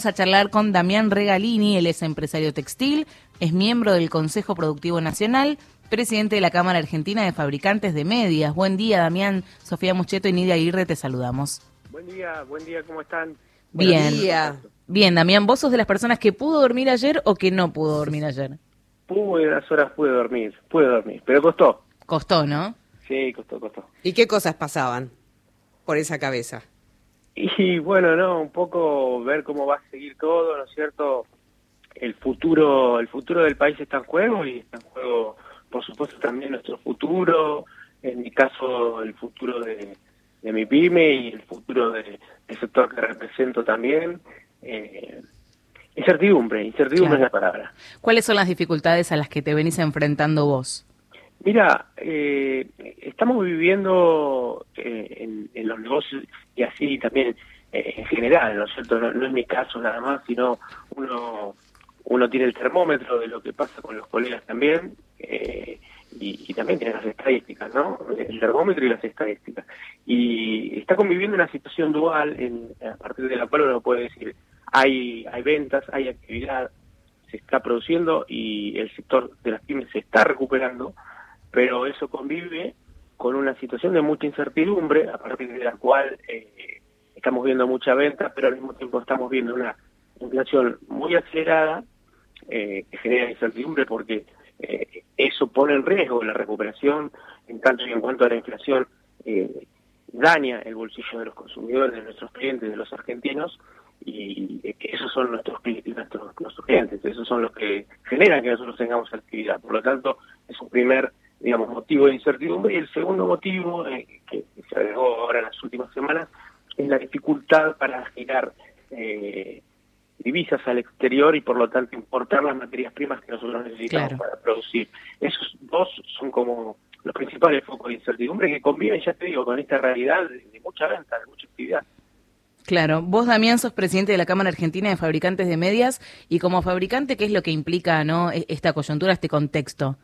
vamos a charlar con Damián Regalini, él es empresario textil, es miembro del Consejo Productivo Nacional, presidente de la Cámara Argentina de Fabricantes de Medias. Buen día, Damián, Sofía Mucheto y Nidia Aguirre, te saludamos. Buen día, buen día, ¿cómo están? Bien. Bien, Damián, ¿vos sos de las personas que pudo dormir ayer o que no pudo dormir ayer? Pude, las horas pude dormir, pude dormir, pero costó. Costó, ¿no? Sí, costó, costó. ¿Y qué cosas pasaban por esa cabeza? Y bueno, no, un poco ver cómo va a seguir todo, ¿no es cierto? El futuro, el futuro del país está en juego y está en juego, por supuesto, también nuestro futuro. En mi caso, el futuro de, mi pyme y el futuro del sector que represento también. Eh, incertidumbre, incertidumbre es la palabra. ¿Cuáles son las dificultades a las que te venís enfrentando vos? Mira, eh, estamos viviendo eh, en, los negocios y así también eh, en general, ¿no es cierto? No, es mi caso nada más, sino uno uno tiene el termómetro de lo que pasa con los colegas también y, también tiene las estadísticas, ¿no? El termómetro y las estadísticas. Y está conviviendo una situación dual en, a partir de la cual uno puede decir, hay, hay ventas, hay actividad, se está produciendo y el sector de las pymes se está recuperando, pero eso convive con una situación de mucha incertidumbre, a partir de la cual eh, estamos viendo mucha venta, pero al mismo tiempo estamos viendo una inflación muy acelerada eh, que genera incertidumbre porque eh, eso pone en riesgo la recuperación en tanto y en cuanto a la inflación daña el bolsillo de los consumidores, de nuestros clientes, de los argentinos, y esos son nuestros, nuestros, nuestros clientes, esos son los que generan que nosotros tengamos actividad. Por lo tanto, es un primer digamos, motivo de incertidumbre. Y el segundo motivo, eh, que se agregó ahora en las últimas semanas, es la dificultad para girar eh, divisas al exterior y por lo tanto importar las materias primas que nosotros necesitamos para producir. Esos dos son como los principales focos de incertidumbre que conviven, ya te digo, con esta realidad de, mucha venta, de mucha actividad. Claro, vos Damián sos presidente de la Cámara Argentina de Fabricantes de Medias y como fabricante, ¿qué es lo que implica no e-, esta coyuntura, este contexto?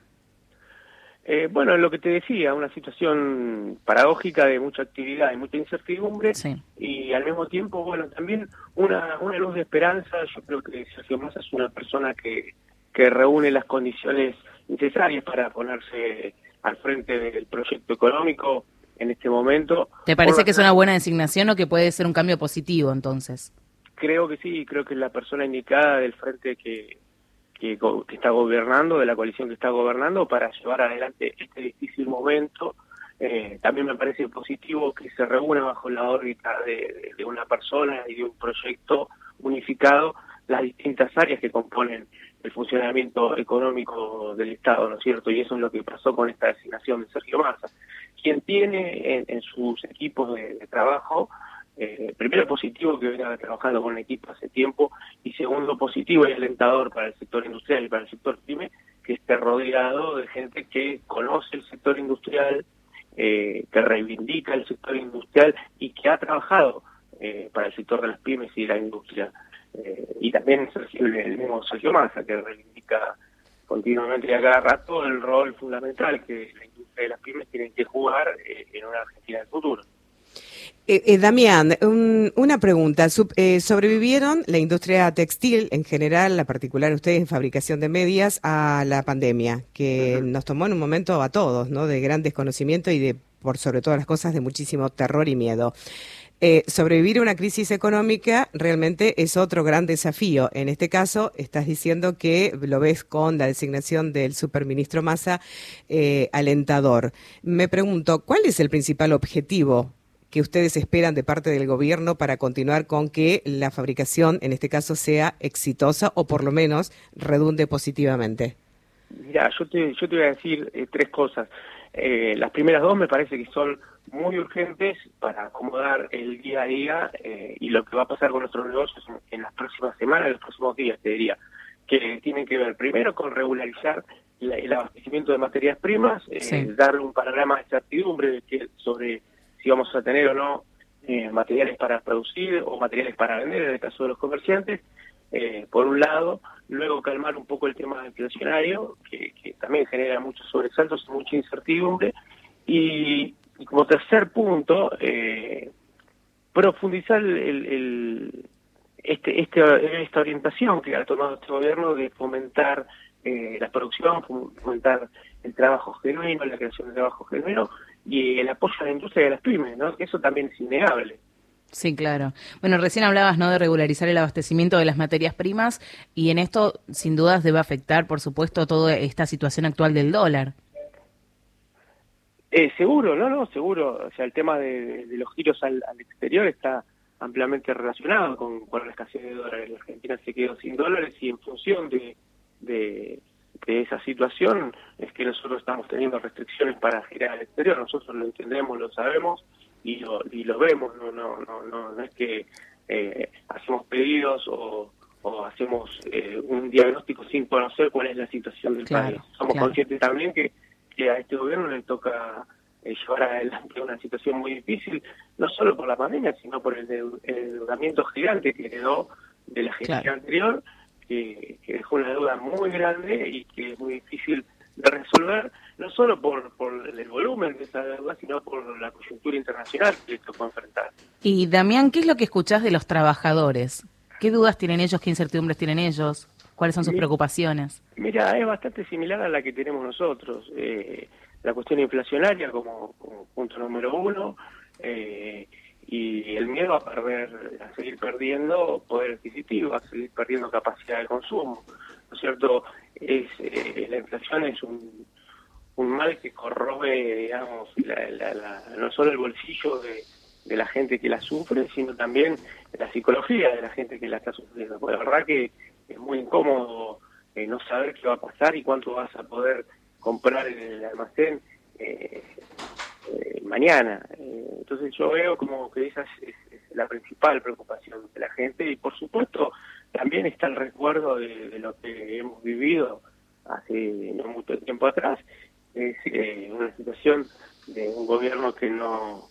Eh, bueno, lo que te decía, una situación paradójica de mucha actividad y mucha incertidumbre y al mismo tiempo, bueno, también una, una luz de esperanza. Yo creo que Sergio Massa es una persona que, que reúne las condiciones necesarias para ponerse al frente del proyecto económico en este momento. ¿Te parece que es una buena designación o que puede ser un cambio positivo entonces? Creo que sí, creo que es la persona indicada del frente que, que, está gobernando, de la coalición que está gobernando, para llevar adelante este difícil momento. Eh, también me parece positivo que se reúna bajo la órbita de, una persona y de un proyecto unificado las distintas áreas que componen el funcionamiento económico del Estado, ¿no es cierto? Y eso es lo que pasó con esta designación de Sergio Massa, quien tiene en, sus equipos de trabajo eh, primero positivo que venga trabajando con el equipo hace tiempo y segundo positivo y alentador para el sector industrial y para el sector pyme que esté rodeado de gente que conoce el sector industrial, eh, que reivindica el sector industrial y que ha trabajado eh, para el sector de las pymes y la industria. y también el mismo Sergio Massa que reivindica continuamente y a cada rato el rol fundamental que la industria de las pymes tienen que jugar en una Argentina del futuro. Eh, eh, Damián, una pregunta. Eh, ¿Sobrevivieron la industria textil en general, la particular ustedes en fabricación de medias, a la pandemia, que nos tomó en un momento a todos, ¿no? De gran desconocimiento y de, por sobre todas las cosas, de muchísimo terror y miedo. sobrevivir a una crisis económica realmente es otro gran desafío. En este caso, estás diciendo que lo ves con la designación del superministro Massa alentador. Me pregunto, ¿cuál es el principal objetivo que ustedes esperan de parte del gobierno para continuar con que la fabricación, en este caso, sea exitosa o por lo menos redunde positivamente? Mira, yo te, yo te voy a decir eh, tres cosas. Eh, las primeras dos me parece que son muy urgentes para acomodar el día a día eh, y lo que va a pasar con nuestros negocios en, las próximas semanas, en los próximos días, te diría, que tienen que ver primero con regularizar el abastecimiento de materias primas, darle un panorama de certidumbre sobre si vamos a tener o no eh, materiales para producir o materiales para vender, en el caso de los comerciantes, eh, por un lado, luego calmar un poco el tema inflacionario, que, también genera muchos sobresaltos y mucha incertidumbre, y, como tercer punto, eh, profundizar el, este, este, esta orientación que ha tomado este gobierno de fomentar la producción, fomentar el trabajo genuino, la creación de trabajo genuino y el apoyo a la industria de las pymes, ¿no? eso también es innegable. Sí, claro. Bueno, recién hablabas ¿no? de regularizar el abastecimiento de las materias primas y en esto sin dudas debe afectar, por supuesto, toda esta situación actual del dólar. Eh, seguro, no, no, seguro. O sea, el tema de, los giros al, exterior está ampliamente relacionado con, la escasez de dólares. La Argentina se quedó sin dólares y en función de, de, esa situación es que nosotros estamos teniendo restricciones para girar al exterior. Nosotros lo entendemos, lo sabemos y lo, y lo vemos. No, no, no, no, no es que eh, hacemos pedidos o, hacemos eh, un diagnóstico sin conocer cuál es la situación del país. Somos conscientes también que que a este gobierno le toca eh, llevar adelante una situación muy difícil, no solo por la pandemia, sino por el, endeudamiento gigante que heredó de la gestión anterior, que, dejó una deuda muy grande y que es muy difícil de resolver, no solo por, por el volumen de esa deuda, sino por la coyuntura internacional que le tocó enfrentar. Y Damián, ¿qué es lo que escuchás de los trabajadores? ¿Qué dudas tienen ellos? ¿Qué incertidumbres tienen ellos? ¿Cuáles son sus preocupaciones? Mira, es bastante similar a la que tenemos nosotros. Eh, la cuestión inflacionaria como, punto número uno eh, y el miedo a perder, a seguir perdiendo poder adquisitivo, a seguir perdiendo capacidad de consumo. ¿No es cierto? Es, eh, la inflación es un, mal que corrobe, digamos, no solo el bolsillo de, la gente que la sufre, sino también la psicología de la gente que la está sufriendo. Pues la verdad que es muy incómodo eh, no saber qué va a pasar y cuánto vas a poder comprar en el almacén eh, eh, mañana. entonces yo veo como que esa es, la principal preocupación de la gente y por supuesto también está el recuerdo de, lo que hemos vivido hace no mucho tiempo atrás, es una situación de un gobierno que no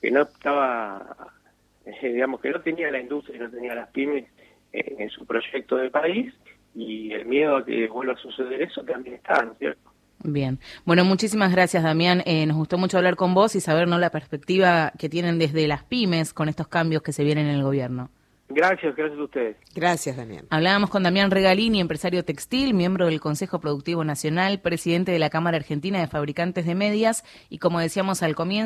que no estaba digamos que no tenía la industria, no tenía las pymes en su proyecto de país y el miedo a que vuelva a suceder eso también está, ¿no es cierto? Bien. Bueno, muchísimas gracias, Damián. Eh, nos gustó mucho hablar con vos y saber ¿no? la perspectiva que tienen desde las pymes con estos cambios que se vienen en el gobierno. Gracias, gracias a ustedes. Gracias, Damián. Hablábamos con Damián Regalini, empresario textil, miembro del Consejo Productivo Nacional, presidente de la Cámara Argentina de Fabricantes de Medias y como decíamos al comienzo,